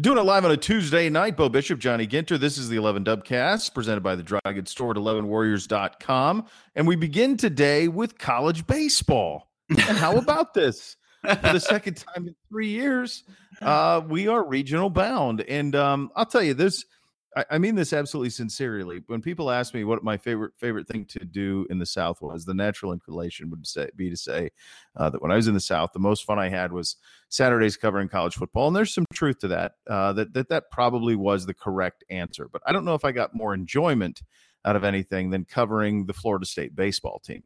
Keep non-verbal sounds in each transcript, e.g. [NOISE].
Doing it live on a Tuesday night, Bo Bishop, Johnny Ginter. This is the 11 Dubcast presented by the Dry Goods Store at 11warriors.com. And we begin today with college baseball. And how [LAUGHS] about this? For the second time in three years, [LAUGHS] uh, we are regional bound. And um, I'll tell you, this I, I mean this absolutely sincerely. When people ask me what my favorite favorite thing to do in the South was, the natural inclination would say be to say uh, that when I was in the South, the most fun I had was Saturdays covering college football, and there's some truth to that. Uh, that that that probably was the correct answer, but I don't know if I got more enjoyment out of anything than covering the Florida State baseball team.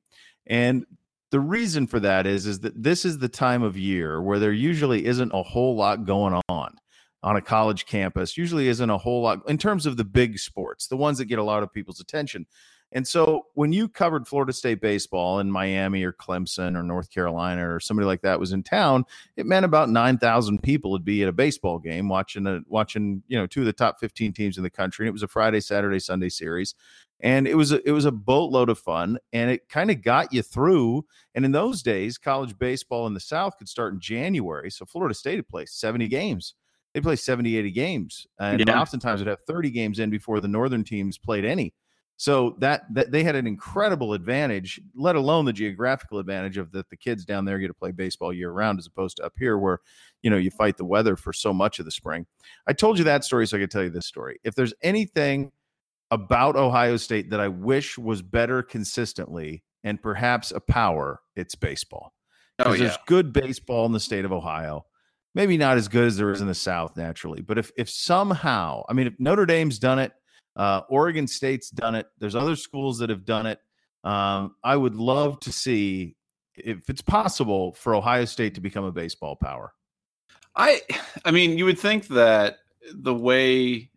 And the reason for that is is that this is the time of year where there usually isn't a whole lot going on on a college campus usually isn't a whole lot in terms of the big sports, the ones that get a lot of people's attention. And so when you covered Florida State baseball in Miami or Clemson or North Carolina or somebody like that was in town, it meant about 9,000 people would be at a baseball game watching a watching, you know, two of the top 15 teams in the country. And it was a Friday, Saturday, Sunday series. And it was a, it was a boatload of fun and it kind of got you through. And in those days, college baseball in the South could start in January. So Florida State had played 70 games they play 70, 80 games. And yeah. oftentimes would have 30 games in before the northern teams played any. So that, that they had an incredible advantage, let alone the geographical advantage of that the kids down there get to play baseball year round as opposed to up here where, you know, you fight the weather for so much of the spring. I told you that story so I could tell you this story. If there's anything about Ohio State that I wish was better consistently and perhaps a power, it's baseball. Oh, yeah. there's good baseball in the state of Ohio maybe not as good as there is in the South naturally. But if if somehow, I mean, if Notre Dame's done it, uh, Oregon State's done it, there's other schools that have done it. Um, I would love to see if it's possible for Ohio State to become a baseball power. I, I mean, you would think that the way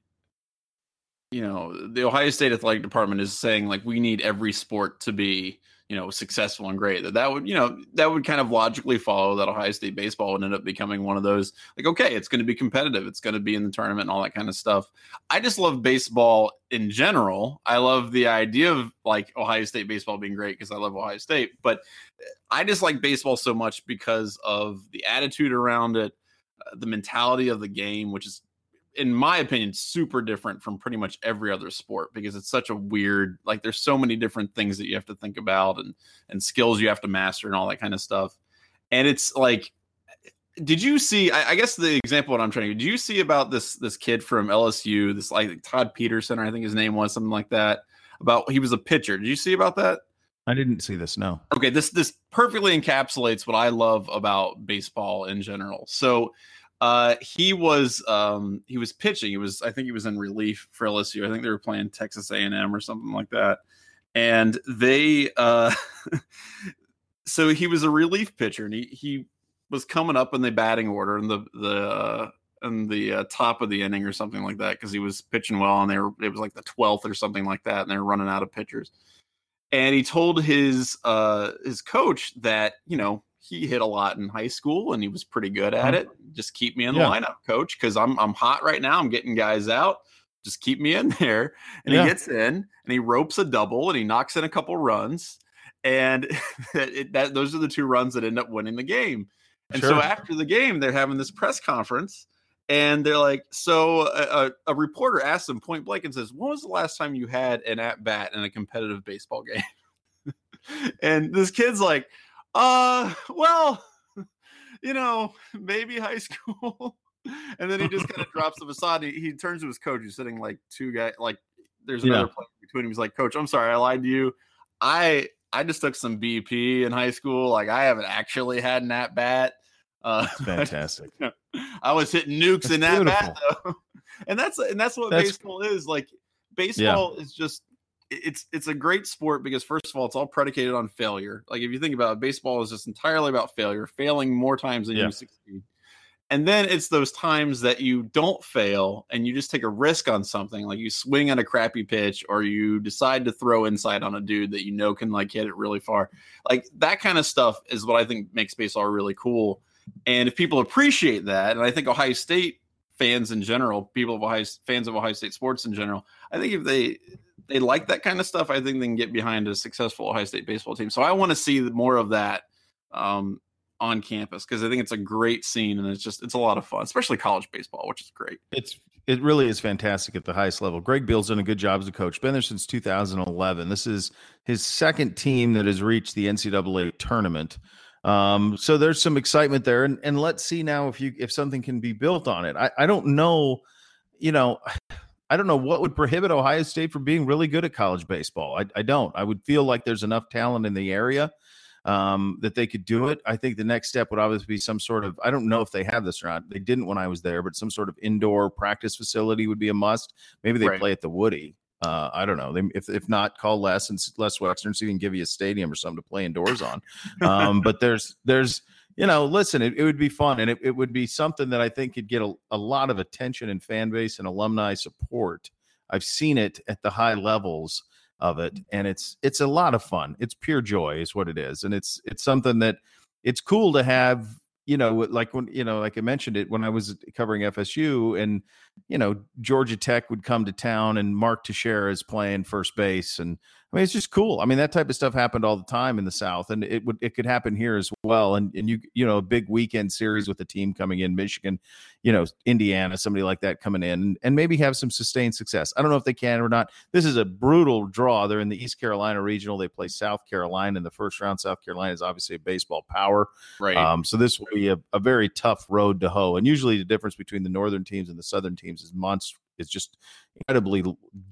you know the Ohio State athletic department is saying like we need every sport to be you know successful and great that that would you know that would kind of logically follow that ohio state baseball would end up becoming one of those like okay it's going to be competitive it's going to be in the tournament and all that kind of stuff. I just love baseball in general. I love the idea of like ohio state baseball being great because i love ohio state but i just like baseball so much because of the attitude around it uh, the mentality of the game which is in my opinion, super different from pretty much every other sport because it's such a weird, like there's so many different things that you have to think about and and skills you have to master and all that kind of stuff. And it's like, did you see? I, I guess the example what I'm trying to. Did you see about this this kid from LSU? This like Todd Peterson, I think his name was something like that. About he was a pitcher. Did you see about that? I didn't see this. No. Okay, this this perfectly encapsulates what I love about baseball in general. So uh, he was um, he was pitching. He was I think he was in relief for LSU. I think they were playing Texas A and M or something like that. And they uh, [LAUGHS] so he was a relief pitcher, and he he was coming up in the batting order in the the uh, in the uh, top of the inning or something like that because he was pitching well, and they were it was like the twelfth or something like that, and they were running out of pitchers. And he told his uh, his coach that you know he hit a lot in high school and he was pretty good at mm-hmm. it. Just keep me in the yeah. lineup, coach, because I'm I'm hot right now. I'm getting guys out. Just keep me in [LAUGHS] there. And yeah. he gets in and he ropes a double and he knocks in a couple runs. And [LAUGHS] it, that those are the two runs that end up winning the game. And sure. so after the game, they're having this press conference and they're like, so a, a, reporter asks him point blank and says, "When was the last time you had an at bat in a competitive baseball [LAUGHS] game?" and this kid's like, uh, [LAUGHS] well, you know, [LAUGHS] maybe high school. [LAUGHS] and then he just kind of drops the facade. He, he, turns to his coach, who's sitting like two guys, like there's another yeah. player between him. He's like, Coach, I'm sorry, I lied to you. I I just took some BP in high school. Like I haven't actually had an at bat. Uh, fantastic. I was hitting nukes that's in that bat though, and that's and that's what that's, baseball is. Like baseball yeah. is just it's it's a great sport because first of all, it's all predicated on failure. Like if you think about it, baseball is just entirely about failure, failing more times than yeah. you succeed. And then it's those times that you don't fail and you just take a risk on something, like you swing on a crappy pitch or you decide to throw inside on a dude that you know can like hit it really far. Like that kind of stuff is what I think makes baseball really cool. And if people appreciate that, and I think Ohio State fans in general, people of Ohio fans of Ohio State sports in general, I think if they they like that kind of stuff, I think they can get behind a successful Ohio State baseball team. So I want to see more of that. Um, on campus because I think it's a great scene and it's just it's a lot of fun, especially college baseball, which is great. It's it really is fantastic at the highest level. Greg Beal's done a good job as a coach. Been there since 2011. This is his second team that has reached the NCAA tournament. Um, so there's some excitement there, and, and let's see now if you if something can be built on it. I, I don't know, you know, I don't know what would prohibit Ohio State from being really good at college baseball. I, I don't. I would feel like there's enough talent in the area um, that they could do it. I think the next step would obviously be some sort of I don't know if they have this or not. They didn't when I was there, but some sort of indoor practice facility would be a must. Maybe they Right. play at the Woody. Uh, I don't know. They, if if not, call Les and Les Wexner so he can give you a stadium or something to play indoors on. Um, but there's there's you know, listen, it, it would be fun and it, it would be something that I think could get a, a lot of attention and fan base and alumni support. I've seen it at the high levels of it mm-hmm. and it's it's a lot of fun. It's pure joy is what it is. And it's it's something that it's cool to have, you know, like when you know, like I mentioned it when I was covering FSU and you know, Georgia Tech would come to town and Mark Teixeira is playing first base and I mean, it's just cool. I mean, that type of stuff happened all the time in the South, and it would it could happen here as well. And and you you know, a big weekend series with the team coming in, Michigan, you know, Indiana, somebody like that coming in, and, and maybe have some sustained success. I don't know if they can or not. This is a brutal draw. They're in the East Carolina regional. They play South Carolina in the first round. South Carolina is obviously a baseball power. Right. Um, so this will be a, a very tough road to hoe. And usually the difference between the northern teams and the southern teams is monster. It's just incredibly.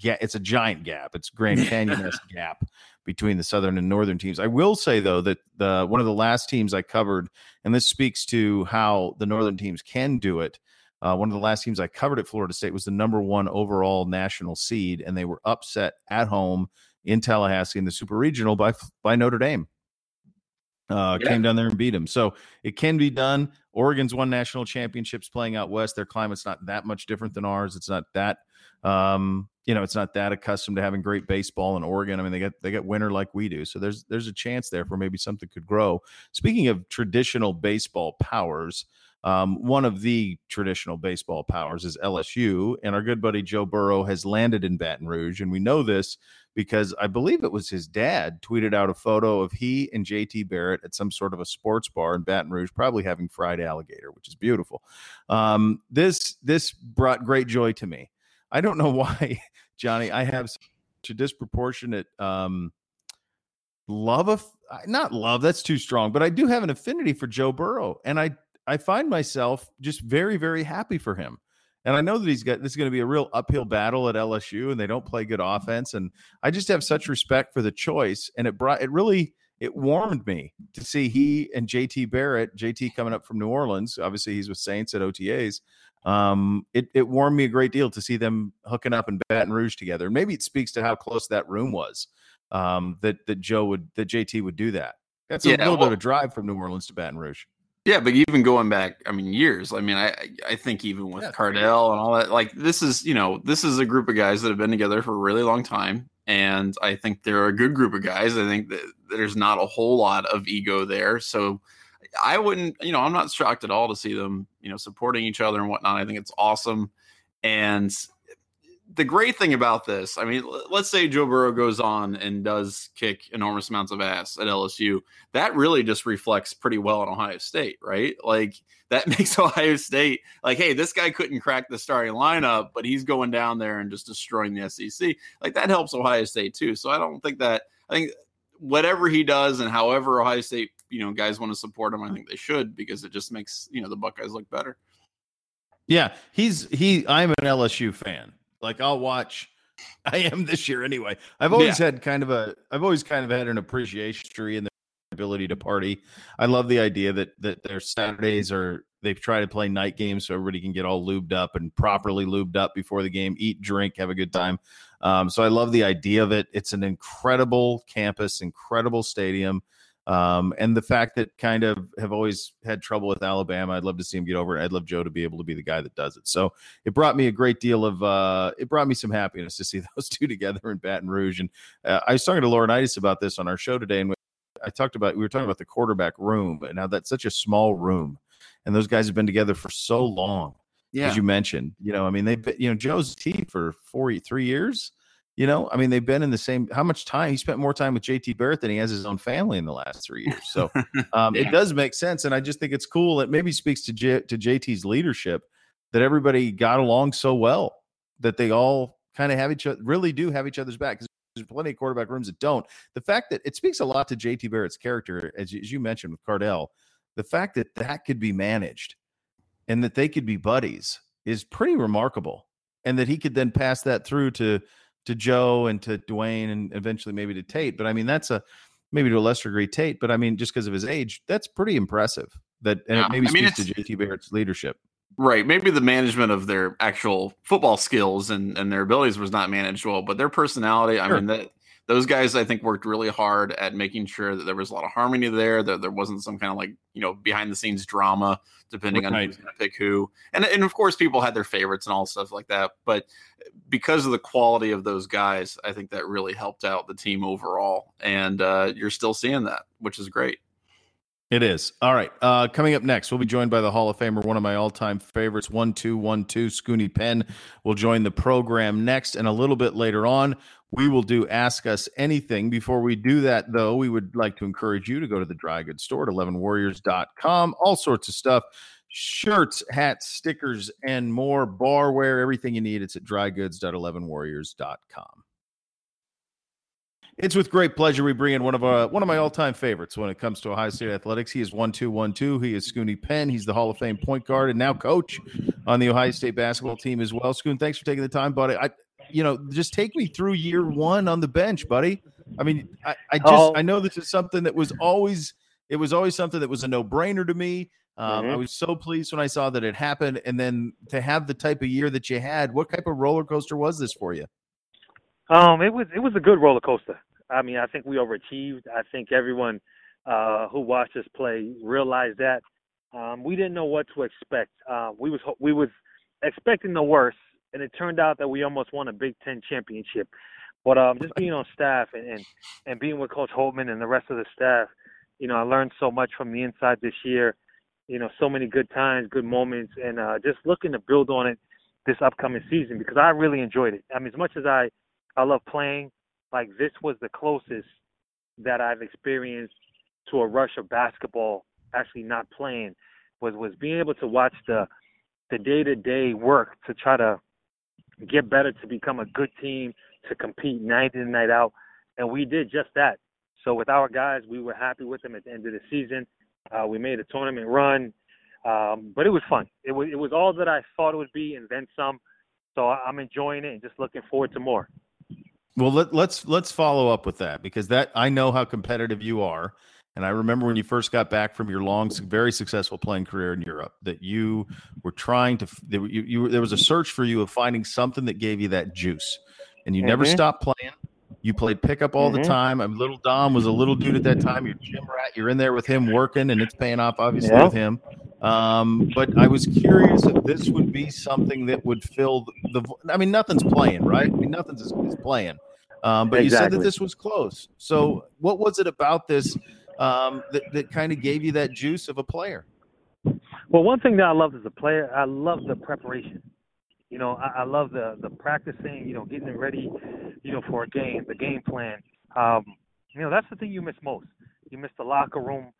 ga- It's a giant gap. It's Grand Canyon [LAUGHS] gap between the southern and northern teams. I will say though that the one of the last teams I covered, and this speaks to how the northern teams can do it. Uh, one of the last teams I covered at Florida State was the number one overall national seed, and they were upset at home in Tallahassee in the Super Regional by by Notre Dame. Uh, Yeah. Came down there and beat them. So it can be done. Oregon's won national championships playing out west. Their climate's not that much different than ours. It's not that um, you know, it's not that accustomed to having great baseball in Oregon. I mean, they get they get winter like we do. So there's there's a chance there for maybe something could grow. Speaking of traditional baseball powers, um, one of the traditional baseball powers is LSU, and our good buddy Joe Burrow has landed in Baton Rouge, and we know this because I believe it was his dad tweeted out a photo of he and JT Barrett at some sort of a sports bar in Baton Rouge, probably having fried alligator, which is beautiful. Um, this this brought great joy to me. I don't know [LAUGHS] why, Johnny. I have such a disproportionate um, love of not love. That's too strong, but I do have an affinity for Joe Burrow, and I I find myself just very very happy for him. And I know that he's got this is going to be a real uphill battle at LSU, and they don't play good offense. And I just have such respect for the choice, and it brought it really it warmed me to see he and JT Barrett, JT coming up from New Orleans. Obviously, he's with Saints at OTAs. Um, it it warmed me a great deal to see them hooking up in Baton Rouge together. And maybe it speaks to how close that room was. Um, that that Joe would that JT would do that. That's a Yeah, little bit of a drive from New Orleans to Baton Rouge. Yeah, but even going back, I mean, years. I mean, I I- think even with Yeah. Cardale and all that, like this is you know this is a group of guys that have been together for a really long time, and I think they're a good group of guys. I think that there's not a whole lot of ego there, so I wouldn't, you know, I'm not shocked at all to see them, you know, supporting each other and whatnot. I think it's awesome, and the great thing about this, I mean, let's say Joe Burrow goes on and does kick enormous amounts of ass at LSU that really just reflects pretty well on Ohio State, right? Like that [LAUGHS] makes Ohio State like, hey, this guy couldn't crack the starting lineup, but he's going down there and just destroying the SEC. Like that helps Ohio State too. So I don't think that I think whatever he does and however Ohio State, you know, guys want to support him, I think they should because it just makes, you know, the Buckeyes look better. Yeah, he's he. I'm an LSU fan. Like I'll watch. [LAUGHS] I am this year anyway. I've always had kind of a. I've always kind of had an appreciation history in their ability to party. I love the idea that that their Saturdays are they try to play night games so everybody can get all lubed up and properly lubed up before the game, eat, drink, have a good time. Um, so I love the idea of it. It's an incredible campus, incredible stadium. Um, and the fact that kind of have always had trouble with Alabama, I'd love to see him get over it. I'd love Joe to be able to be the guy that does it. So it brought me a great deal of, uh, it brought me some happiness to [LAUGHS] see those two together in Baton Rouge. And uh, I was talking to Laurinaitis about this on our show today, and I talked about we were talking about the quarterback room, but now that's such a small room, and those guys have been together for so long, Yeah. as you mentioned. You know, I mean, they've been, you know Joe's T for four, three years. You know, I mean, they've been in the same. How much time he spent more time with JT Barrett than he has his own family in the last three years. So [LAUGHS] um, yeah. it does make sense, and I just think it's cool. It maybe speaks to J, to JT's leadership that everybody got along so well that they all kind of have each other, really do have each other's back. Because there's plenty of quarterback rooms that don't. The fact that it speaks a lot to JT Barrett's character, as, as you mentioned with Cardale, the fact that that could be managed and that they could be buddies is pretty remarkable. And that he could then pass that through to to Joe and to Dwayne and eventually maybe to Tate. But I mean, that's a maybe to a lesser degree Tate. But I mean, just because of his age, that's pretty impressive. That and yeah. it maybe I mean, speaks to JT Barrett's leadership. Right. Maybe the management of their actual football skills and, and their abilities was not managed well, but their personality, sure. I mean, that those guys I think worked really hard at making sure that there was a lot of harmony there, that there wasn't some kind of like, you know, behind the scenes drama depending right. on who's gonna pick who. And and of course people had their favorites and all stuff like that. But because of the quality of those guys, I think that really helped out the team overall. And uh, you're still seeing that, which is great. It is. All right. Uh, coming up next, we'll be joined by the Hall of Famer, one of my all time favorites, 1212, Scoonie Penn will join the program next. And a little bit later on, we will do Ask Us Anything. Before we do that, though, we would like to encourage you to go to the dry goods store at 11warriors.com. All sorts of stuff shirts, hats, stickers, and more, barware, everything you need. It's at drygoods.11warriors.com. It's with great pleasure we bring in one of our, uh, one of my all time favorites when it comes to Ohio State athletics. He is one two one two. He is Scoonie Penn. He's the Hall of Fame point guard and now coach on the Ohio State basketball team as well. Scoon, thanks for taking the time, buddy. I, you know, just take me through year one on the bench, buddy. I mean, I, I just oh. I know this is something that was always it was always something that was a no brainer to me. Um, mm-hmm. I was so pleased when I saw that it happened, and then to have the type of year that you had. What type of roller coaster was this for you? Um, it was it was a good roller coaster. I mean, I think we overachieved. I think everyone uh, who watched us play realized that. Um, we didn't know what to expect. Uh, we was we was expecting the worst, and it turned out that we almost won a Big Ten championship. But um, just being on staff and, and and being with Coach Holtmann and the rest of the staff, you know, I learned so much from the inside this year. You know, so many good times, good moments, and uh, just looking to build on it this upcoming season because I really enjoyed it. I mean, as much as I I love playing, like this was the closest that I've experienced to a rush of basketball actually not playing was was being able to watch the the day to day work to try to get better to become a good team to compete night in night out. And we did just that. So with our guys we were happy with them at the end of the season. Uh, we made a tournament run. Um, but it was fun. It was it was all that I thought it would be and then some. So I'm enjoying it and just looking forward to more. Well, let, let's let's follow up with that because that I know how competitive you are, and I remember when you first got back from your long, very successful playing career in Europe that you were trying to. You, you there was a search for you of finding something that gave you that juice, and you mm-hmm. never stopped playing. You played pickup all mm-hmm. the time. I mean, little Dom was a little dude at that time. You're gym rat. You're in there with him working, and it's paying off obviously yeah. with him. Um, but I was curious if this would be something that would fill the. I mean, nothing's playing, right? I mean, nothing's is, is playing. Um, but exactly. you said that this was close. So, what was it about this um, that, that kind of gave you that juice of a player? Well, one thing that I loved as a player, I love the preparation. You know, I, I love the the practicing. You know, getting ready. You know, for a game, the game plan. Um, you know, that's the thing you miss most. You miss the locker room.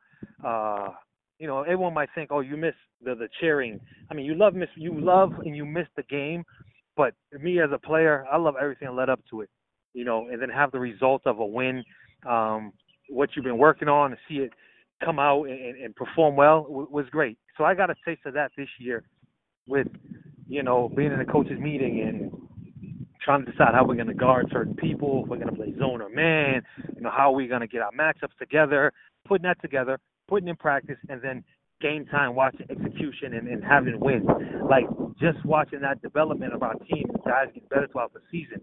Uh, you know, everyone might think, oh, you miss the the cheering. I mean, you love miss you love and you miss the game, but me as a player, I love everything that led up to it you know, and then have the result of a win, um, what you've been working on, and see it come out and, and perform well was great. So I got a taste of that this year with, you know, being in a coaches meeting and trying to decide how we're going to guard certain people, if we're going to play zone or man, you know, how are we going to get our matchups together, putting that together, putting in practice, and then game time watching execution and, and having wins. Like just watching that development of our team, guys get better throughout the season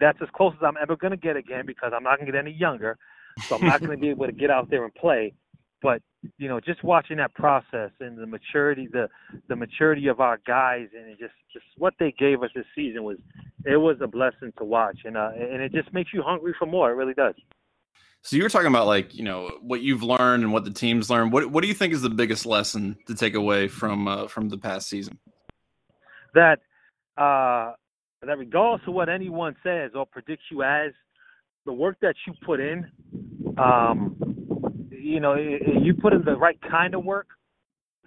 that's as close as I'm ever going to get again because I'm not going to get any younger. So I'm not going to be able to get out there and play. But you know, just watching that process and the maturity, the the maturity of our guys, and just just what they gave us this season was, it was a blessing to watch, and uh, and it just makes you hungry for more. It really does. So you were talking about like you know what you've learned and what the teams learned. What what do you think is the biggest lesson to take away from uh, from the past season? That uh, that regardless of what anyone says or predicts you as, the work that you put in, um, you know, you put in the right kind of work,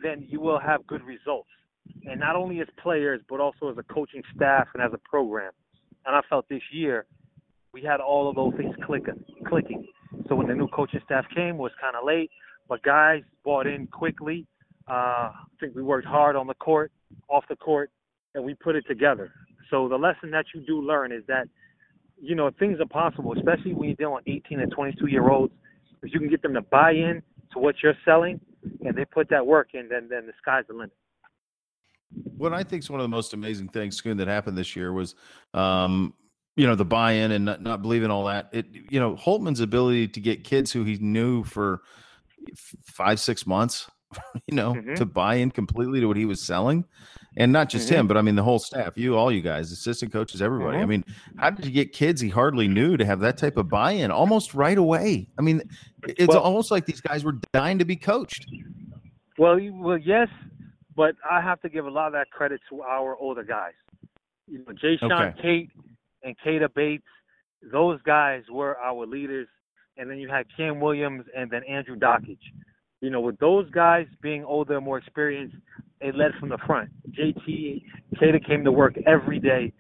then you will have good results. And not only as players, but also as a coaching staff and as a program. And I felt this year we had all of those things clicking, clicking. So when the new coaching staff came, was kind of late, but guys bought in quickly. Uh, I think we worked hard on the court, off the court, and we put it together. So the lesson that you do learn is that, you know, things are possible, especially when you're dealing with 18 and 22 year olds. If you can get them to buy in to what you're selling, and they put that work in, then then the sky's the limit. What I think is one of the most amazing things, Schoon, that happened this year was, um, you know, the buy-in and not, not believing all that. It, you know, Holtmann's ability to get kids who he knew for five, six months, [LAUGHS] you know, mm-hmm. to buy in completely to what he was selling, and not just mm-hmm. him, but I mean the whole staff, you, all you guys, assistant coaches, everybody. Mm-hmm. I mean, how did you get kids he hardly knew to have that type of buy-in almost right away? I mean, it's well, almost like these guys were dying to be coached. Well, well, yes, but I have to give a lot of that credit to our older guys. You know, Jae'Sean okay. Tate and Keita Bates, those guys were our leaders. And then you had Cam Williams and then Andrew Dakich. You know, with those guys being older, more experienced, they led from the front. JT, Keita came to work every day,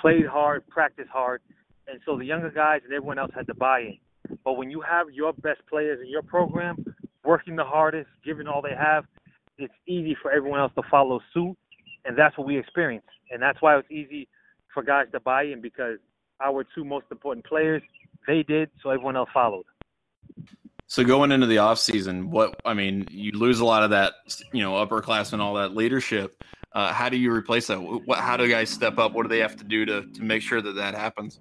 played hard, practiced hard. And so the younger guys and everyone else had to buy in. But when you have your best players in your program working the hardest, giving all they have, it's easy for everyone else to follow suit, and that's what we experienced. And that's why it was easy for guys to buy in because our two most important players, they did, so everyone else followed. So going into the off season, what I mean, you lose a lot of that, you know, upperclassmen, all that leadership. Uh, how do you replace that? What, how do guys step up? What do they have to do to to make sure that that happens?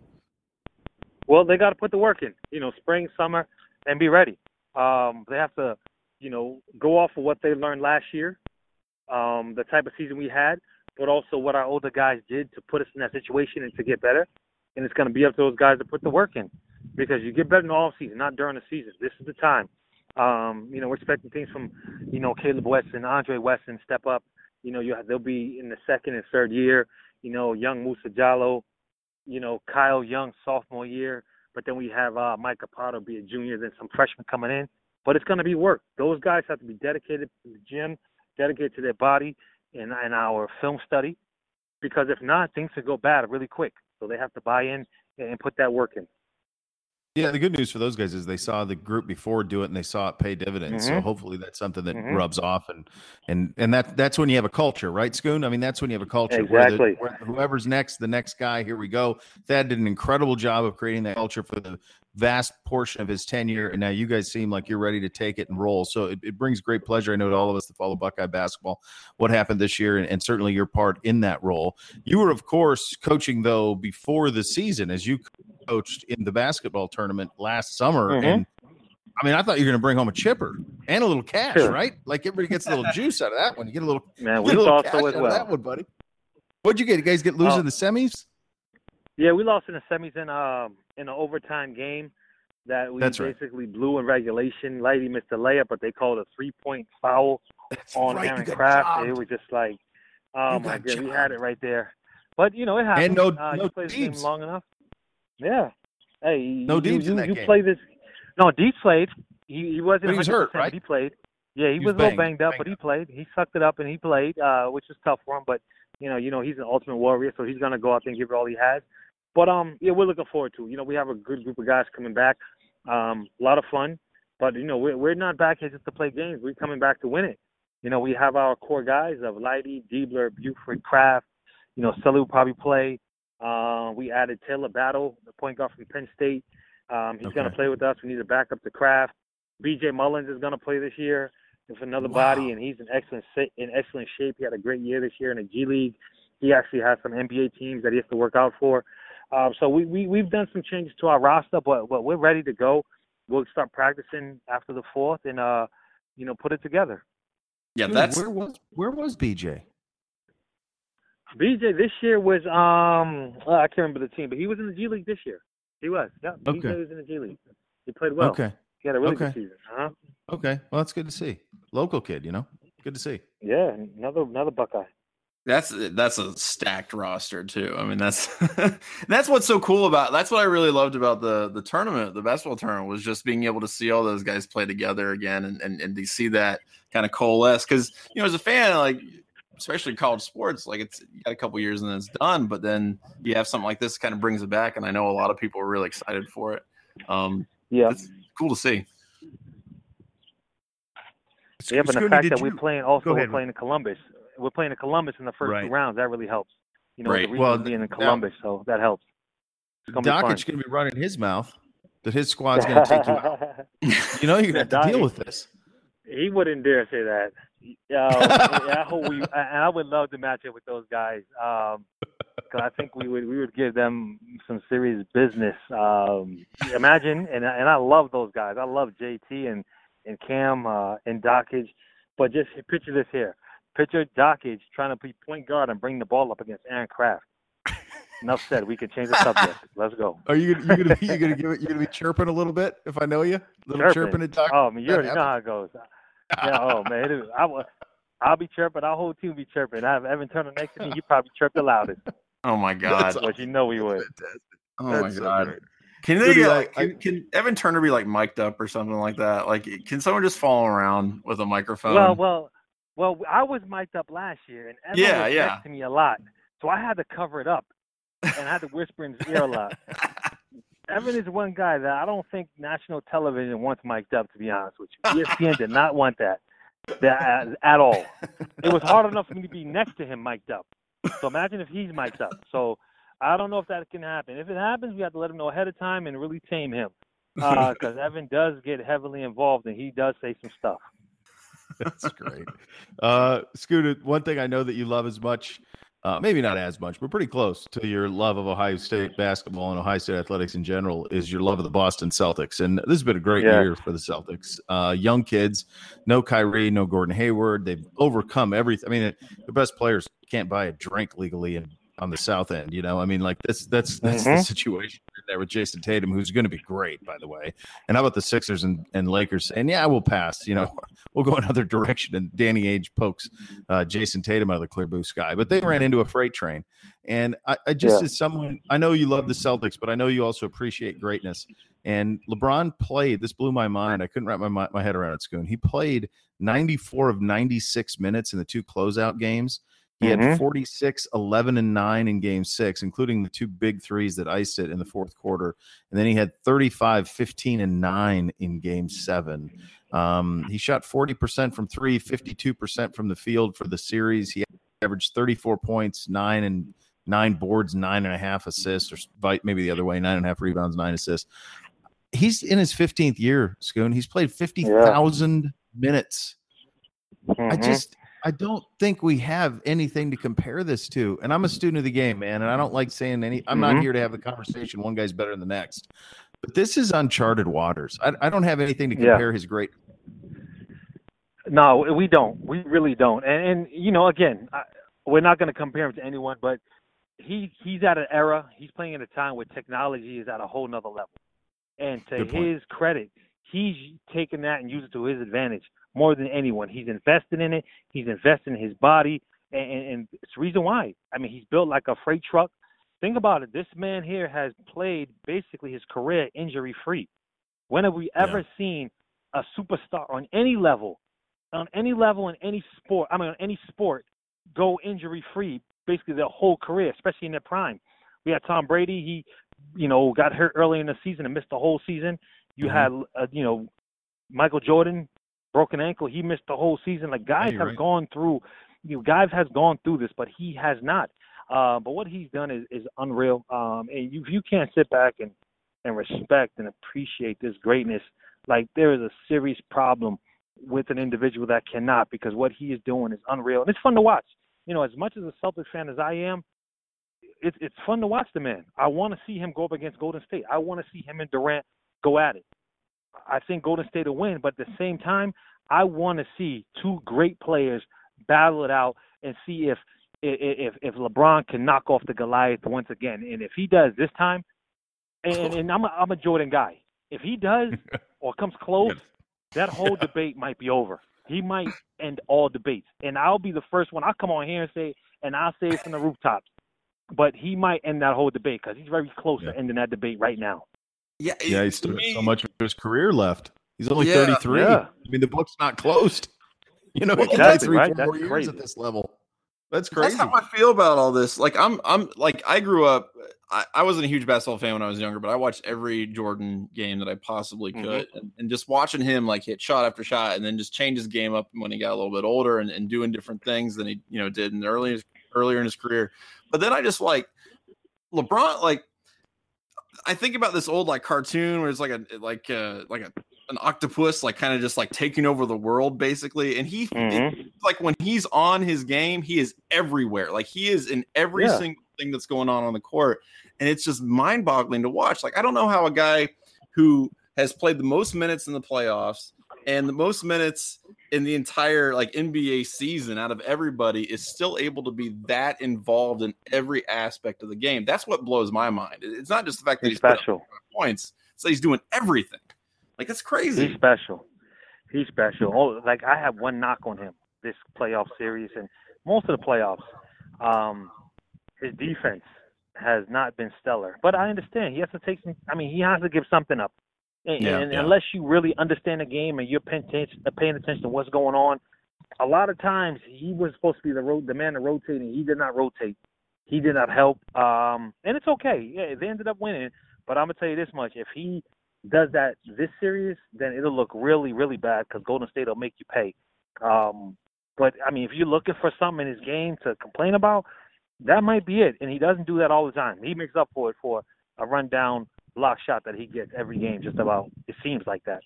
Well, they got to put the work in. You know, spring, summer, and be ready. Um, they have to you know, go off of what they learned last year, um, the type of season we had, but also what our older guys did to put us in that situation and to get better. And it's going to be up to those guys to put the work in because you get better in the off season, not during the season. This is the time. Um, you know, we're expecting things from, you know, Kaleb Wesson, Andre Wesson step up. You know, you have, they'll be in the second and third year. You know, young Musa Jallow, you know, Kyle Young sophomore year. But then we have uh, Micah Potter be a junior, then some freshmen coming in but it's going to be work. Those guys have to be dedicated to the gym, dedicated to their body, and, and our film study, because if not, things could go bad really quick. So they have to buy in and put that work in. Yeah, the good news for those guys is they saw the group before do it and they saw it pay dividends. Mm-hmm. So hopefully that's something that mm-hmm. rubs off and and and that that's when you have a culture, right, Schoon? I mean, that's when you have a culture exactly. Where, the, where whoever's next, the next guy, here we go. Thad did an incredible job of creating that culture for the vast portion of his tenure. And now you guys seem like you're ready to take it and roll. So it, it brings great pleasure. I know to all of us to follow Buckeye basketball, what happened this year, and, and, certainly your part in that role. You were, of course, coaching though before the season as you coached in the basketball tournament last summer. Mm-hmm. And I mean, I thought you were going to bring home a chipper and a little cash, sure. right? Like everybody gets a little juice out of that one. You get a little, man, we thought so as well. That one, buddy. What'd you get? You guys get lose oh. the semis? Yeah, we lost in the semis in um in an overtime game that we That's basically right. blew in regulation. Lady missed the layup, but they called a three point foul [LAUGHS] That's on right. Aaron Craft. It was just like, oh my god, we had it right there. But you know, it happened. And no, uh, no you played game long enough. Yeah. Hey, no you, you, you, game. play this. No, Deep played. He he wasn't. But he was hurt, right? He played. Yeah, he, he was, was, a little banged up, banged but he played. He sucked it up and he played, uh, which was tough for him. But you know, you know, he's an ultimate warrior, so he's gonna go out there and give it all he has. But um, yeah, we're looking forward to. You know, we have a good group of guys coming back. Um, a lot of fun, but you know, we're we're not back here just to play games. We're coming back to win it. You know, we have our core guys of Lighty, Diebler, Buford, Craft. You know, Sully will probably play. Uh, we added Talor Battle, the point guard from Penn State. Um, he's okay. going to play with us. We need to back up the craft. B.J. Mullens is going to play this year with another wow. body, and he's in excellent in excellent shape. He had a great year this year in the G League. He actually has some NBA teams that he has to work out for. Um, so we, we we've done some changes to our roster, but but we're ready to go. We'll start practicing after the fourth, and uh, you know, put it together. Yeah, that's where was where was BJ? BJ this year was um well, I can't remember the team, but he was in the G League this year. He was. Yeah, okay. BJ was in the G League. He played well. Okay. He had a really okay. good season. huh Okay. Well, that's good to see. Local kid, you know. Good to see. Yeah, another another Buckeye. That's that's a stacked roster too. I mean, that's [LAUGHS] that's what's so cool about. That's what I really loved about the the tournament, the basketball tournament, was just being able to see all those guys play together again, and and, and to see that kind of coalesce. Because you know, as a fan, like especially college sports, like it's got a couple years and then it's done. But then you have something like this, kind of brings it back, and I know a lot of people are really excited for it. Um, yeah, it's cool to see. Yeah, but the fact that we're playing also we're playing in Columbus we're playing in Columbus in the first right. two rounds. That really helps. You know, right. the well, being in Columbus, now, so that helps. Dakich going to be running his mouth that his squad's going to take you out. [LAUGHS] you know, you're going to have to deal with this. He wouldn't dare say that. Uh, [LAUGHS] I hope we, and I would love to match it with those guys. Um, because I think we would we would give them some serious business. Um, imagine, and and I love those guys. I love JT and and Cam uh, and Dakich, but just picture this here: Pitcher Dakich trying to be point guard and bring the ball up against Aaron Craft. [LAUGHS] Enough said. We can change the subject. Let's go. Are you gonna you gonna you gonna [LAUGHS] give it? You gonna be chirping a little bit if I know you? A little chirping, chirping and talking. Oh, I mean, you already know how it goes. yeah. Oh man, it, I will. I'll be chirping. Our whole team will be chirping. I have Evan Turner next to me. He probably chirped the loudest. Oh my god! But you know we would. Oh That's my god! So can they uh, like, can, can, Evan Turner be like mic'd up or something like that? Like, can someone just follow around with a microphone? Well, well, well, I was mic'd up last year, and Evan yeah, was yeah. next to me a lot, so I had to cover it up, and I had to whisper in his ear a lot. [LAUGHS] Evan is one guy that I don't think national television wants mic'd up. To be honest with you, ESPN did not want that, that at all. It was hard enough for me to be next to him mic'd up. So imagine if he's mic'd up. So I don't know if that can happen. If it happens, we have to let him know ahead of time and really tame him, because uh, Evan does get heavily involved and he does say some stuff. [LAUGHS] That's great. Uh, Scooter, one thing I know that you love as much, uh, maybe not as much, but pretty close to your love of Ohio State basketball and Ohio State athletics in general, is your love of the Boston Celtics. And this has been a great yeah. year for the Celtics. Uh, young kids, no Kyrie, no Gordon Hayward. They've overcome everything. I mean, the best players can't buy a drink legally in on the south end. You know, I mean, like that's that's that's mm-hmm. the situation there with Jayson Tatum, who's going to be great, by the way. And how about the Sixers and, and Lakers? And yeah, we'll pass. You know, [LAUGHS] we'll go another direction. And Danny Ainge pokes uh, Jayson Tatum out of the clear blue sky, but they ran into a freight train. And I, I just, yeah. as someone, I know you love the Celtics, but I know you also appreciate greatness. And LeBron played. This blew my mind. I couldn't wrap my my head around it. Schoon. He played 94 of 96 minutes in the two closeout games he mm-hmm. had 46, 11, and 9 in game six, including the two big threes that iced it in the fourth quarter. And then he had 35, 15, and 9 in game seven. Um, he shot 40% from three, 52% from the field for the series. He averaged 34 points, nine and nine boards, nine and a half assists, or maybe the other way, nine and a half rebounds, nine assists. He's in his 15th year, Schoon. He's played 50,000 yeah. minutes. Mm-hmm. I just I don't think we have anything to compare this to. And I'm a student of the game, man. And I don't like saying any, I'm mm-hmm. not here to have the conversation. One guy's better than the next. But this is uncharted waters. I, I don't have anything to compare yeah. his great. No, we don't. We really don't. And, and you know, again, I, we're not going to compare him to anyone, but he he's at an era. He's playing at a time where technology is at a whole nother level. And to his credit, he's taken that and used it to his advantage more than anyone. He's invested in it. He's invested in his body, and, and, and it's the reason why. I mean, he's built like a freight truck. Think about it. This man here has played basically his career injury free. When have we ever yeah. seen a superstar on any level, on any level in any sport? I mean, on any sport, go injury free basically their whole career, especially in their prime. We had Tom Brady. He, you know, got hurt early in the season and missed the whole season. You mm-hmm. had, uh, you know, Michael Jordan broken ankle. He missed the whole season. Like guys have right. gone through, you know, guys has gone through this, but he has not. Uh, but what he's done is is unreal. Um, and you you can't sit back and and respect and appreciate this greatness. Like there is a serious problem with an individual that cannot because what he is doing is unreal and it's fun to watch. You know, as much as a Celtics fan as I am, it's it's fun to watch the man. I want to see him go up against Golden State. I want to see him and Durant go at it. I think Golden State will win, but at the same time, I want to see two great players battle it out and see if if if LeBron can knock off the Goliath once again. And if he does this time, and, and I'm a, I'm a Jordan guy. If he does [LAUGHS] or comes close, that whole debate might be over. He might end all debates, and I'll be the first one. I'll come on here and say, and I'll say it from the rooftops. But he might end that whole debate because he's very close Yeah. to ending that debate right now. Yeah, Yeah, he's still got so much of his career left. He's only Yeah. 33. Yeah. I mean, the book's not closed. [LAUGHS] You know, Well, he can play exactly, three, right? four That's more years crazy. at this level. That's crazy. That's how I feel about all this. Like I'm, I'm like I grew up. I, I wasn't a huge basketball fan when I was younger, but I watched every Jordan game that I possibly Mhm. could, and, and just watching him like hit shot after shot, and then just change his game up when he got a little bit older and, and doing different things than he you know did in early earlier in his career. But then I just like LeBron. Like I think about this old like cartoon where it's like a like a like a an octopus like kind of just like taking over the world basically, and he Mhm. like when he's on his game, he is everywhere. Like he is in every Yeah. single thing that's going on on the court, and it's just mind-boggling to watch. Like I don't know how a guy who has played the most minutes in the playoffs and the most minutes in the entire like NBA season out of everybody is still able to be that involved in every aspect of the game. That's what blows my mind. It's not just the fact that He's he's special. points; so he's doing everything. Like that's crazy. He's special. He's special. Oh, like I have one knock on him this playoff series and most of the playoffs. Um, his defense has not been stellar, but I understand he has to take some. I mean, he has to give something up. And, Yeah, and yeah. unless you really understand the game and you're paying attention, paying attention to what's going on, a lot of times he was supposed to be the road, the man to rotate, and he did not rotate. He did not help. Um, and it's okay. Yeah, they ended up winning. But I'm gonna tell you this much: if he does that this series, then it'll look really, really bad because Golden State will make you pay. Um, but I mean, if you're looking for something in his game to complain about, that might be it. And he doesn't do that all the time. He makes up for it for a rundown block shot that he gets every game, just about. It seems like that.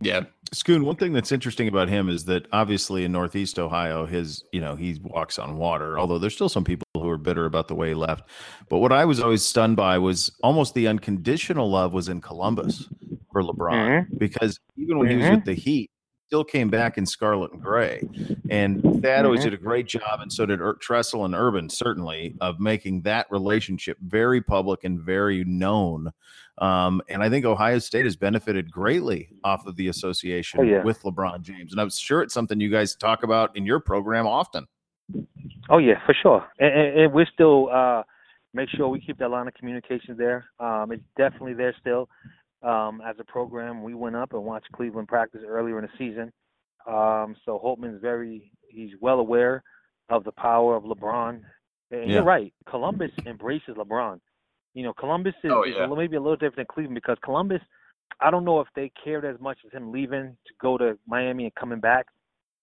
yeah, Scoon, one thing that's interesting about him is that obviously in Northeast Ohio, his, you know, he walks on water, although there's still some people who are bitter about the way he left. But what I was always stunned by was almost the unconditional love was in Columbus for LeBron because even when he was with the Heat, still came back in scarlet and gray. And Thad always Mhm. did a great job, and so did Ur- Tressel and Urban, certainly, of making that relationship very public and very known. Um, and I think Ohio State has benefited greatly off of the association Oh, yeah. with LeBron James. And I'm sure it's something you guys talk about in your program often. Oh yeah, for sure. And, and, and we're still uh, make sure we keep that line of communication there. Um, it's definitely there still. Um, as a program, we went up and watched Cleveland practice earlier in the season. Um, so Holtmann's very he's well aware of the power of LeBron. And Yeah. you're right. Columbus embraces LeBron. You know, Columbus is, Oh, is yeah. a, maybe a little different than Cleveland because Columbus, I don't know if they cared as much as him leaving to go to Miami and coming back.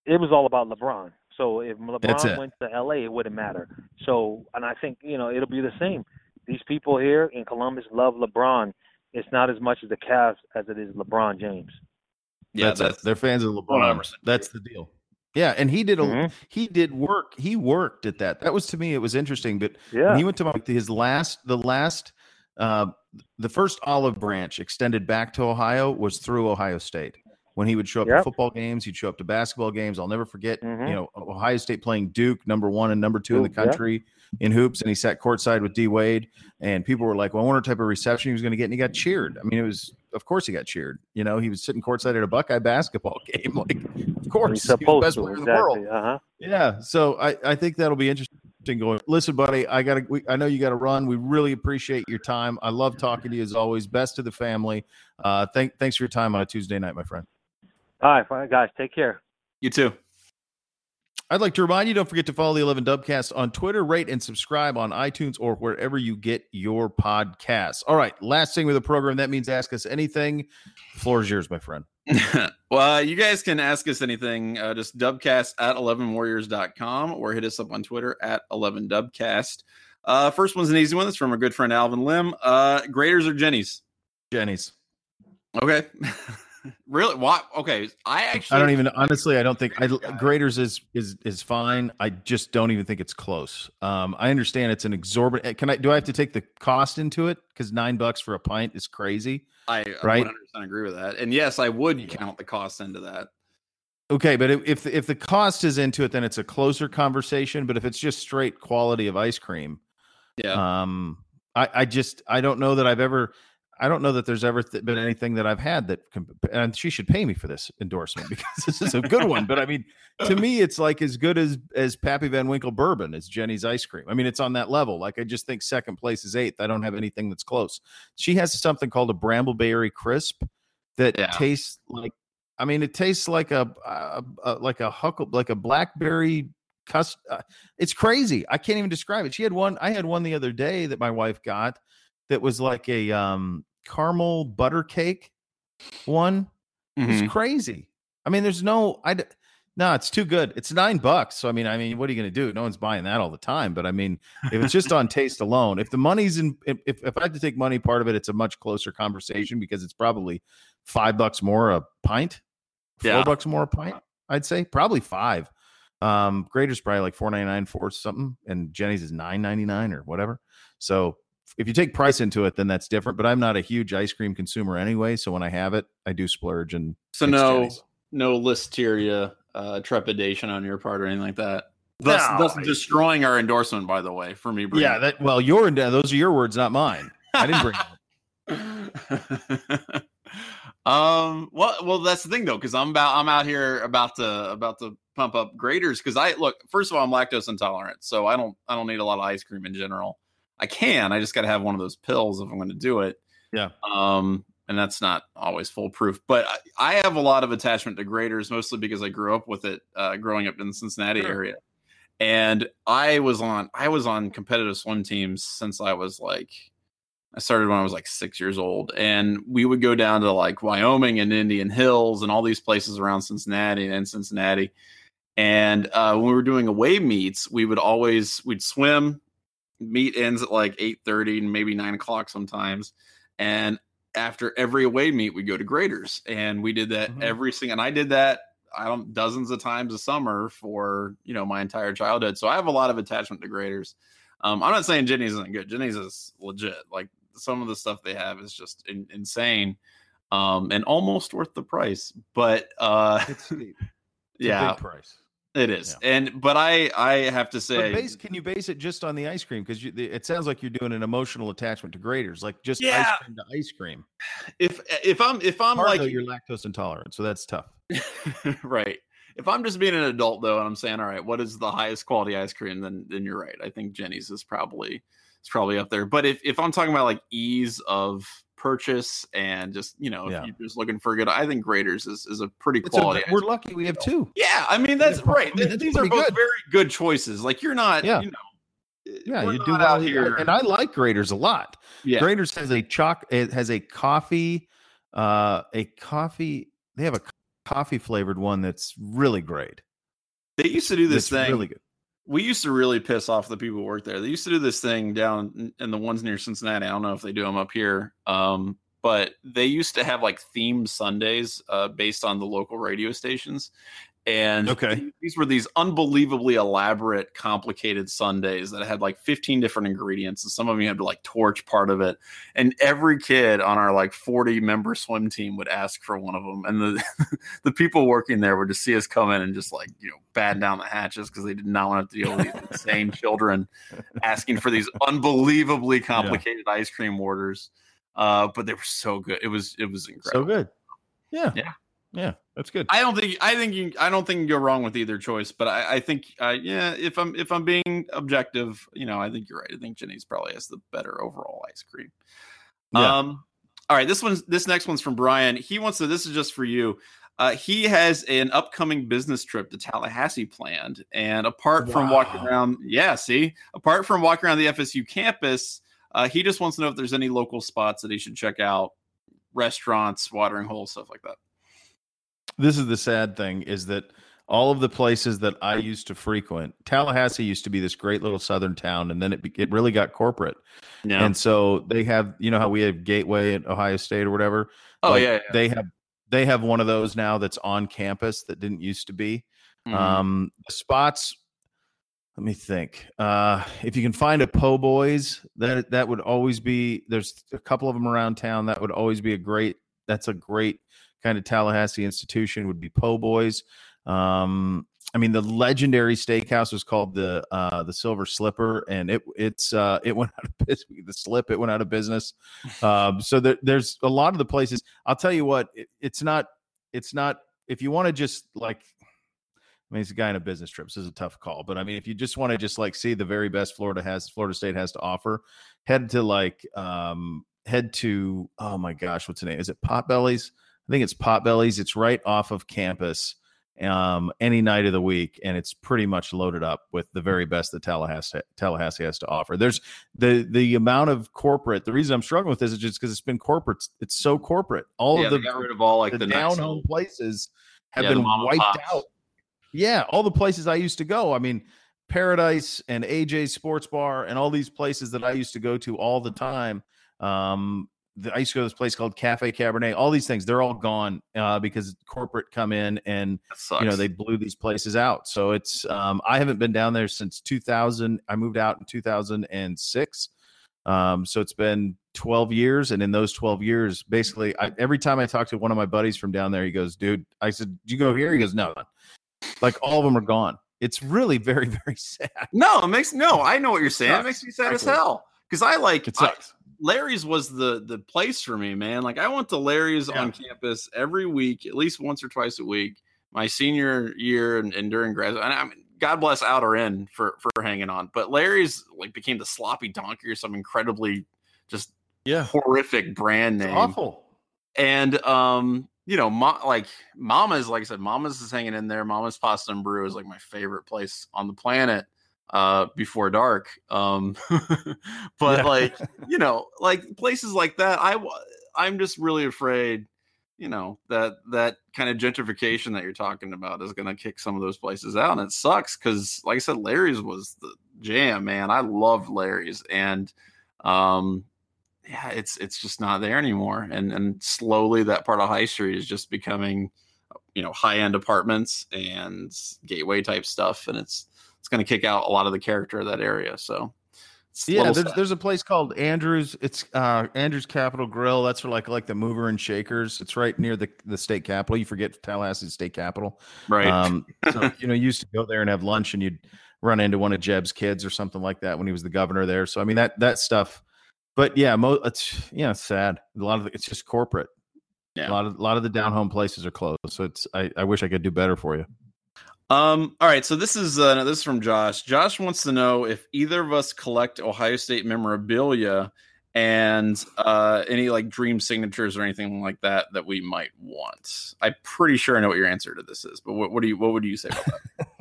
It was all about LeBron. So if LeBron went to LA, it wouldn't matter. So, and I think you know it'll be the same. These people here in Columbus love LeBron. It's not as much as the Cavs as it is LeBron James. yeah. that's, it. They're fans of LeBron. 100% That's the deal. Yeah, and he did a Mhm. he did work. He worked at that. That was to me it was interesting. But Yeah. he went to Mike, his last the last uh, the first olive branch extended back to Ohio was through Ohio State. When he would show up to football games, he'd show up to basketball games. I'll never forget. Mhm. You know, Ohio State playing Duke, number one and number two in the Duke, yeah. country in hoops, and he sat courtside with D Wade, and people were like, "Well, I wonder what type of reception he was going to get," and he got cheered. I mean, it was, of course, he got cheered. You know, he was sitting courtside at a Buckeye basketball [LAUGHS] game, like, of course, He's he was the best to. player in the world. Uh huh. Yeah, so I, I think that'll be interesting. Going, listen, buddy, I gotta. We, I know you got to run. We really appreciate your time. I love talking to you as always. Best to the family. Uh, thank, thanks for your time on a Tuesday night, my friend. All right, fine, guys. Take care. You too. I'd like to remind you, don't forget to follow the 11 Dubcast on Twitter, rate and subscribe on iTunes or wherever you get your podcasts. All right, last thing with the program. That means ask us anything. The floor is yours, my friend. [LAUGHS] well, you guys can ask us anything. Uh, just dubcast at 11warriors.com or hit us up on Twitter at 11dubcast. Uh, first one's an easy one. That's from our good friend Alvin Lim. Uh, Graeter's or Jeni's? Jeni's. Okay. [LAUGHS] really? Why? Okay. I actually I don't even honestly. I don't think I, Graeter's is is is fine. I just don't even think it's close. Um, I understand it's an exorbitant. Can I? Do I have to take the cost into it? Because nine bucks for a pint is crazy. I Right? 100% agree with that. And yes, I would count the cost into that. Okay, but if if if the cost is into it, then it's a closer conversation. But if it's just straight quality of ice cream, Yeah. um, I I just I don't know that I've ever. I don't know that there's ever th- been anything that I've had that, can, and she should pay me for this endorsement because this is a good one. But I mean, to [LAUGHS] me, it's like as good as as Pappy Van Winkle bourbon as Jeni's ice cream. I mean, it's on that level. Like I just think second place is eighth. I don't have anything that's close. She has something called a Brambleberry Crisp that Yeah. tastes like. I mean, it tastes like a, a, a like a huckle, like a blackberry cust. Uh, it's crazy. I can't even describe it. She had one. I had one the other day that my wife got that was like a um caramel butter cake one. It's Mhm. crazy. I mean, there's no I. no, it's too good. It's nine bucks. So I mean, I mean, what are you gonna do? No one's buying that all the time. But I mean, if it's just [LAUGHS] on taste alone, if the money's in if, if I had to take money part of it, it's a much closer conversation because it's probably five bucks more a pint, four Yeah. bucks more a pint, I'd say. Probably five. Um, Graeter's probably like four ninety nine for something, and Jeni's is nine ninety nine or whatever. So if you take price into it, then that's different. But I'm not a huge ice cream consumer anyway. So when I have it, I do splurge and So no, Jeni's. no listeria uh, trepidation on your part or anything like that. Thus, No, thus I- destroying our endorsement, by the way, for me. bringing yeah, that well, your those are your words, not mine. I didn't bring. it [LAUGHS] um well well that's the thing though because i'm about i'm out here about to about to pump up Graeter's because i look first of all i'm lactose intolerant so i don't i don't need a lot of ice cream in general i can i just got to have one of those pills if i'm going to do it Yeah. um and that's not always foolproof but I, I have a lot of attachment to Graeter's mostly because i grew up with it uh growing up in the cincinnati Sure. area and i was on i was on competitive swim teams since i was like I started when I was like six years old, and we would go down to like Wyoming and Indian Hills and all these places around Cincinnati and Cincinnati. And uh, when we were doing away meets, we would always we'd swim. Meet ends at like eight thirty and maybe nine o'clock sometimes. And after every away meet, we go to Graeter's, and we did that Mhm. every single. And I did that I don't dozens of times a summer for you know my entire childhood. So I have a lot of attachment to Graeter's. Um, I'm not saying Jeni's isn't good. Jeni's is legit. Like some of the stuff they have is just in, insane, um, and almost worth the price. But uh, It's [LAUGHS] steep. It's a yeah, big price. It is. And but I I have to say, base, can you base it just on the ice cream? Because it sounds like you're doing an emotional attachment to Graeter's, like just Yeah. ice cream to ice cream. if if I'm if I'm like though, you're lactose intolerant, so that's tough. [LAUGHS] right. If I'm just being an adult though, and I'm saying, all right, what is the highest quality ice cream? Then then you're right. I think Jeni's is probably it's probably up there. But if if I'm talking about like ease of purchase and just you know if you're just looking for a good, I think Graeter's is is a pretty It's a- quality. ice we're lucky we have two. Yeah, I mean that's Yeah, right. I mean, These are both good. very good choices. Like you're not, Yeah. you know, Yeah, we're you do out well here. and I like Graeter's a lot. yeah, Graeter's has a chalk. It has a coffee, uh, a coffee. They have a coffee flavored one that's really great. they used to do this That's thing. really good. We used to really piss off the people who work there. They used to do this thing down in- the ones near Cincinnati. I don't know if they do them up here. Um, but they used to have like themed Sundays uh, based on the local radio stations. And Okay. these were these unbelievably elaborate, complicated Sundays that had like 15 different ingredients. And some of them you had to like torch part of it. And every kid on our like 40 member swim team would ask for one of them. And the [LAUGHS] the people working there would just see us come in and just like, you know, batten down the hatches because they did not want to deal with these insane [LAUGHS] children asking for these unbelievably complicated ice cream orders. Uh, but they were so good. It was it was incredible. So good. Yeah. Yeah. Yeah. That's good. I don't think I think you I don't think you go wrong with either choice, but I, I think uh, yeah, if I'm if I'm being objective, you know, I think you're right. I think Jeni's probably has the better overall ice cream. Yeah. Um all right, this one's this next one's from Brian. He wants to this is just for you. Uh, he has an upcoming business trip to Tallahassee planned, and apart from walking around, yeah, see, apart from walking around the FSU campus, uh, he just wants to know if there's any local spots that he should check out, restaurants, watering holes, stuff like that. This is the sad thing is that all of the places that I used to frequent, Tallahassee used to be this great little southern town, and then it it really got corporate. Yeah. And so they have, you know, how we have Gateway at Ohio State or whatever. oh Like, yeah, yeah. they have they have one of those now that's on campus that didn't used to be. Mhm. Um, the spots. Let me think. Uh, if you can find a Po' Boys, that that would always be. There's a couple of them around town. That would always be a great. That's a great kind of Tallahassee institution. Would be Po' Boys. Um, I mean, the legendary steakhouse was called the uh, the Silver Slipper, and it it's uh, it went out of [LAUGHS] business. The Slip it went out of business. Um, so there, there's a lot of the places. I'll tell you what, it, it's not it's not if you want to just like. I mean, he's a guy on a business trip. So this is a tough call, but I mean, if you just want to just like see the very best Florida has, Florida State has to offer, head to like um, head to oh my gosh, what's the name? Is it Potbellies? I think it's Potbellies. It's right off of campus um, any night of the week, and it's pretty much loaded up with the very best that Tallahassee Tallahassee has to offer. There's the the amount of corporate. The reason I'm struggling with this is just because it's been corporate. It's so corporate. All yeah, of the got rid of all like the, the, down home places have Yeah, been wiped pops. out. Yeah, all the places I used to go. I mean, Paradise and AJ Sports Bar and all these places that I used to go to all the time. Um, the, I used to go to this place called Cafe Cabernet. All these things, they're all gone uh, because corporate come in and you know they blew these places out. So it's um, I haven't been down there since 2000. I moved out in 2006. Um, so it's been 12 years, and in those 12 years, basically, I, every time I talk to one of my buddies from down there, he goes, "Dude," I said, "Did you go here?" He goes, "No." Like all of them are gone. It's really very [LAUGHS] very sad. no, it makes no. I know what you're saying. It Sucks. makes me sad as hell because I like It I- sucks. Larry's was the the place for me, man. Like I went to Larry's Yeah. on campus every week, at least once or twice a week. My senior year and, and during grad, and I mean, God bless out or in for for hanging on. But Larry's like became the sloppy donkey or some incredibly just yeah, horrific brand it's name. awful. And um, you know, mo- like Mama's, like I said, Mama's is hanging in there. Mama's Pasta and Brew is like my favorite place on the planet uh before dark. Um [LAUGHS] but Yeah. like, [LAUGHS] you know, like places like that, I I'm just really afraid, you know, that that kind of gentrification that you're talking about is going to kick some of those places out and it sucks cuz like I said Larry's was the jam, man. I loved Larry's and um yeah, it's it's just not there anymore. And and slowly that part of High Street is just becoming, you know, high end apartments and gateway type stuff, and it's it's going to kick out a lot of the character of that area. So, Yeah, there's, there's a place called Andrews. It's uh, Andrews Capital Grill. That's for like like the mover and shakers. It's right near the the state capitol. You forget Tallahassee State Capitol. right. Um, [LAUGHS] so you know, you used to go there and have lunch, and you'd run into one of Jeb's kids or something like that when he was the governor there. So I mean that that stuff. But yeah, mo- it's yeah, it's sad. A lot of it, it's just corporate. Yeah. A lot of a lot of the down home places are closed. So it's I, I wish I could do better for you. Um. All right. So this is uh, this is from Josh. Josh wants to know if either of us collect Ohio State memorabilia and uh, any like dream signatures or anything like that that we might want. I'm pretty sure I know what your answer to this is, but what, what do you what would you say about that? [LAUGHS]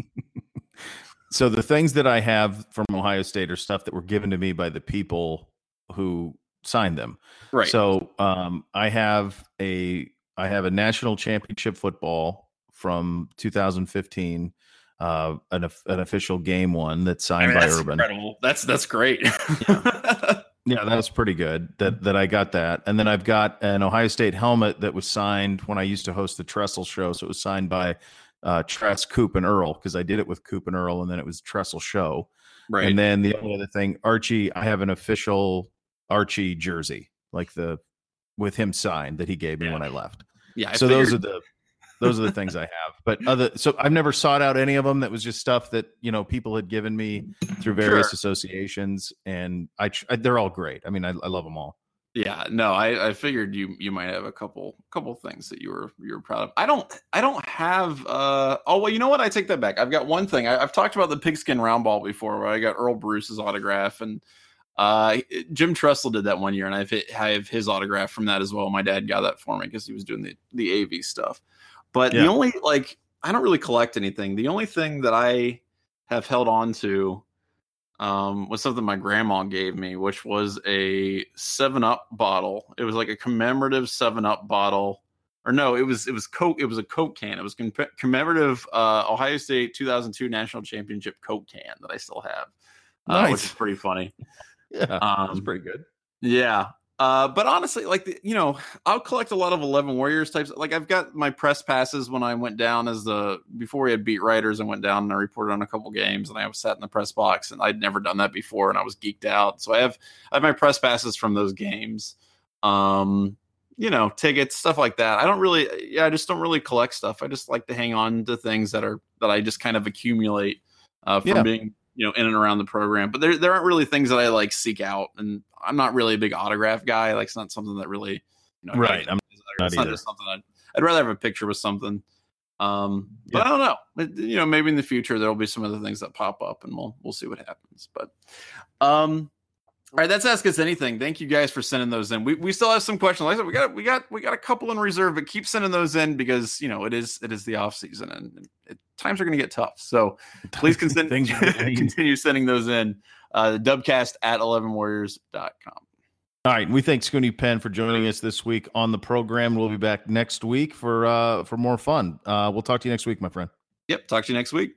So the things that I have from Ohio State are stuff that were given to me by the people who signed them. right. So um, I have a I have a national championship football from 2015, uh, an an official game one that's I signed mean, by that's Urban. incredible. That's that's great. Yeah, that was pretty good. That that I got that, and then I've got an Ohio State helmet that was signed when I used to host the Tressel show. So it was signed by uh, Tress, Coop, and Earle because I did it with Coop and Earle, and then it was Tressel show. right. And then the only other thing, Archie, I have an official Archie jersey, like the with him signed that he gave me Yeah. when I left. yeah. I so those are the those are the things I have. But other so I've never sought out any of them. That was just stuff that you know people had given me through various Sure. associations, and I, I they're all great. I mean, I, I love them all. Yeah, no, I, I figured you you might have a couple couple things that you were you were proud of. I don't I don't have uh oh well you know what I take that back. I've got one thing. I, I've talked about the pigskin round ball before where I got Earle Bruce's autograph and uh Jim Tressel did that one year and I've hit, I have his autograph from that as well. My dad got that for me because he was doing the the AV stuff. But Yeah. the only like I don't really collect anything. The only thing that I have held on to um, was something my grandma gave me, which was a Seven Up bottle. It was like a commemorative Seven Up bottle, or no, it was it was Coke. It was a Coke can. It was com- commemorative uh, Ohio State 2002 National Championship Coke can that I still have, uh, which is pretty funny. [LAUGHS] Yeah, that's Um, pretty good. Yeah. Uh, but honestly, like the, you know, I'll collect a lot of Eleven Warriors types. Like I've got my press passes when I went down as the before we had beat writers. I went down and I reported on a couple games, and I was sat in the press box, and I'd never done that before, and I was geeked out. So I have I have my press passes from those games. Um, you know, tickets, stuff like that. I don't really, yeah, I just don't really collect stuff. I just like to hang on to things that are that I just kind of accumulate uh, from Yeah. being, you know, in and around the program. But there, there aren't really things that I like seek out, and I'm not really a big autograph guy. Like, it's not something that really, you know, Right, I'm not [LAUGHS] it's not just something I'd, I'd rather have a picture with something. Um, but I don't know. It- You know, maybe in the future there'll be some other things that pop up, and we'll we'll see what happens. But, um, all right, that's ask us anything. Thank you guys for sending those in. We we still have some questions. Like I said, we got we got we got a couple in reserve, but keep sending those in because you know it is it is the off season and it, times are going to get tough. So [LAUGHS] please consent, Things are [LAUGHS] getting- continue sending those in. Uh, dubcast at 11warriors.com. All right, we thank Scoonie Penn for joining us this week on the program. We'll be back next week for uh for more fun. Uh, we'll talk to you next week, my friend. Yep. Talk to you next week.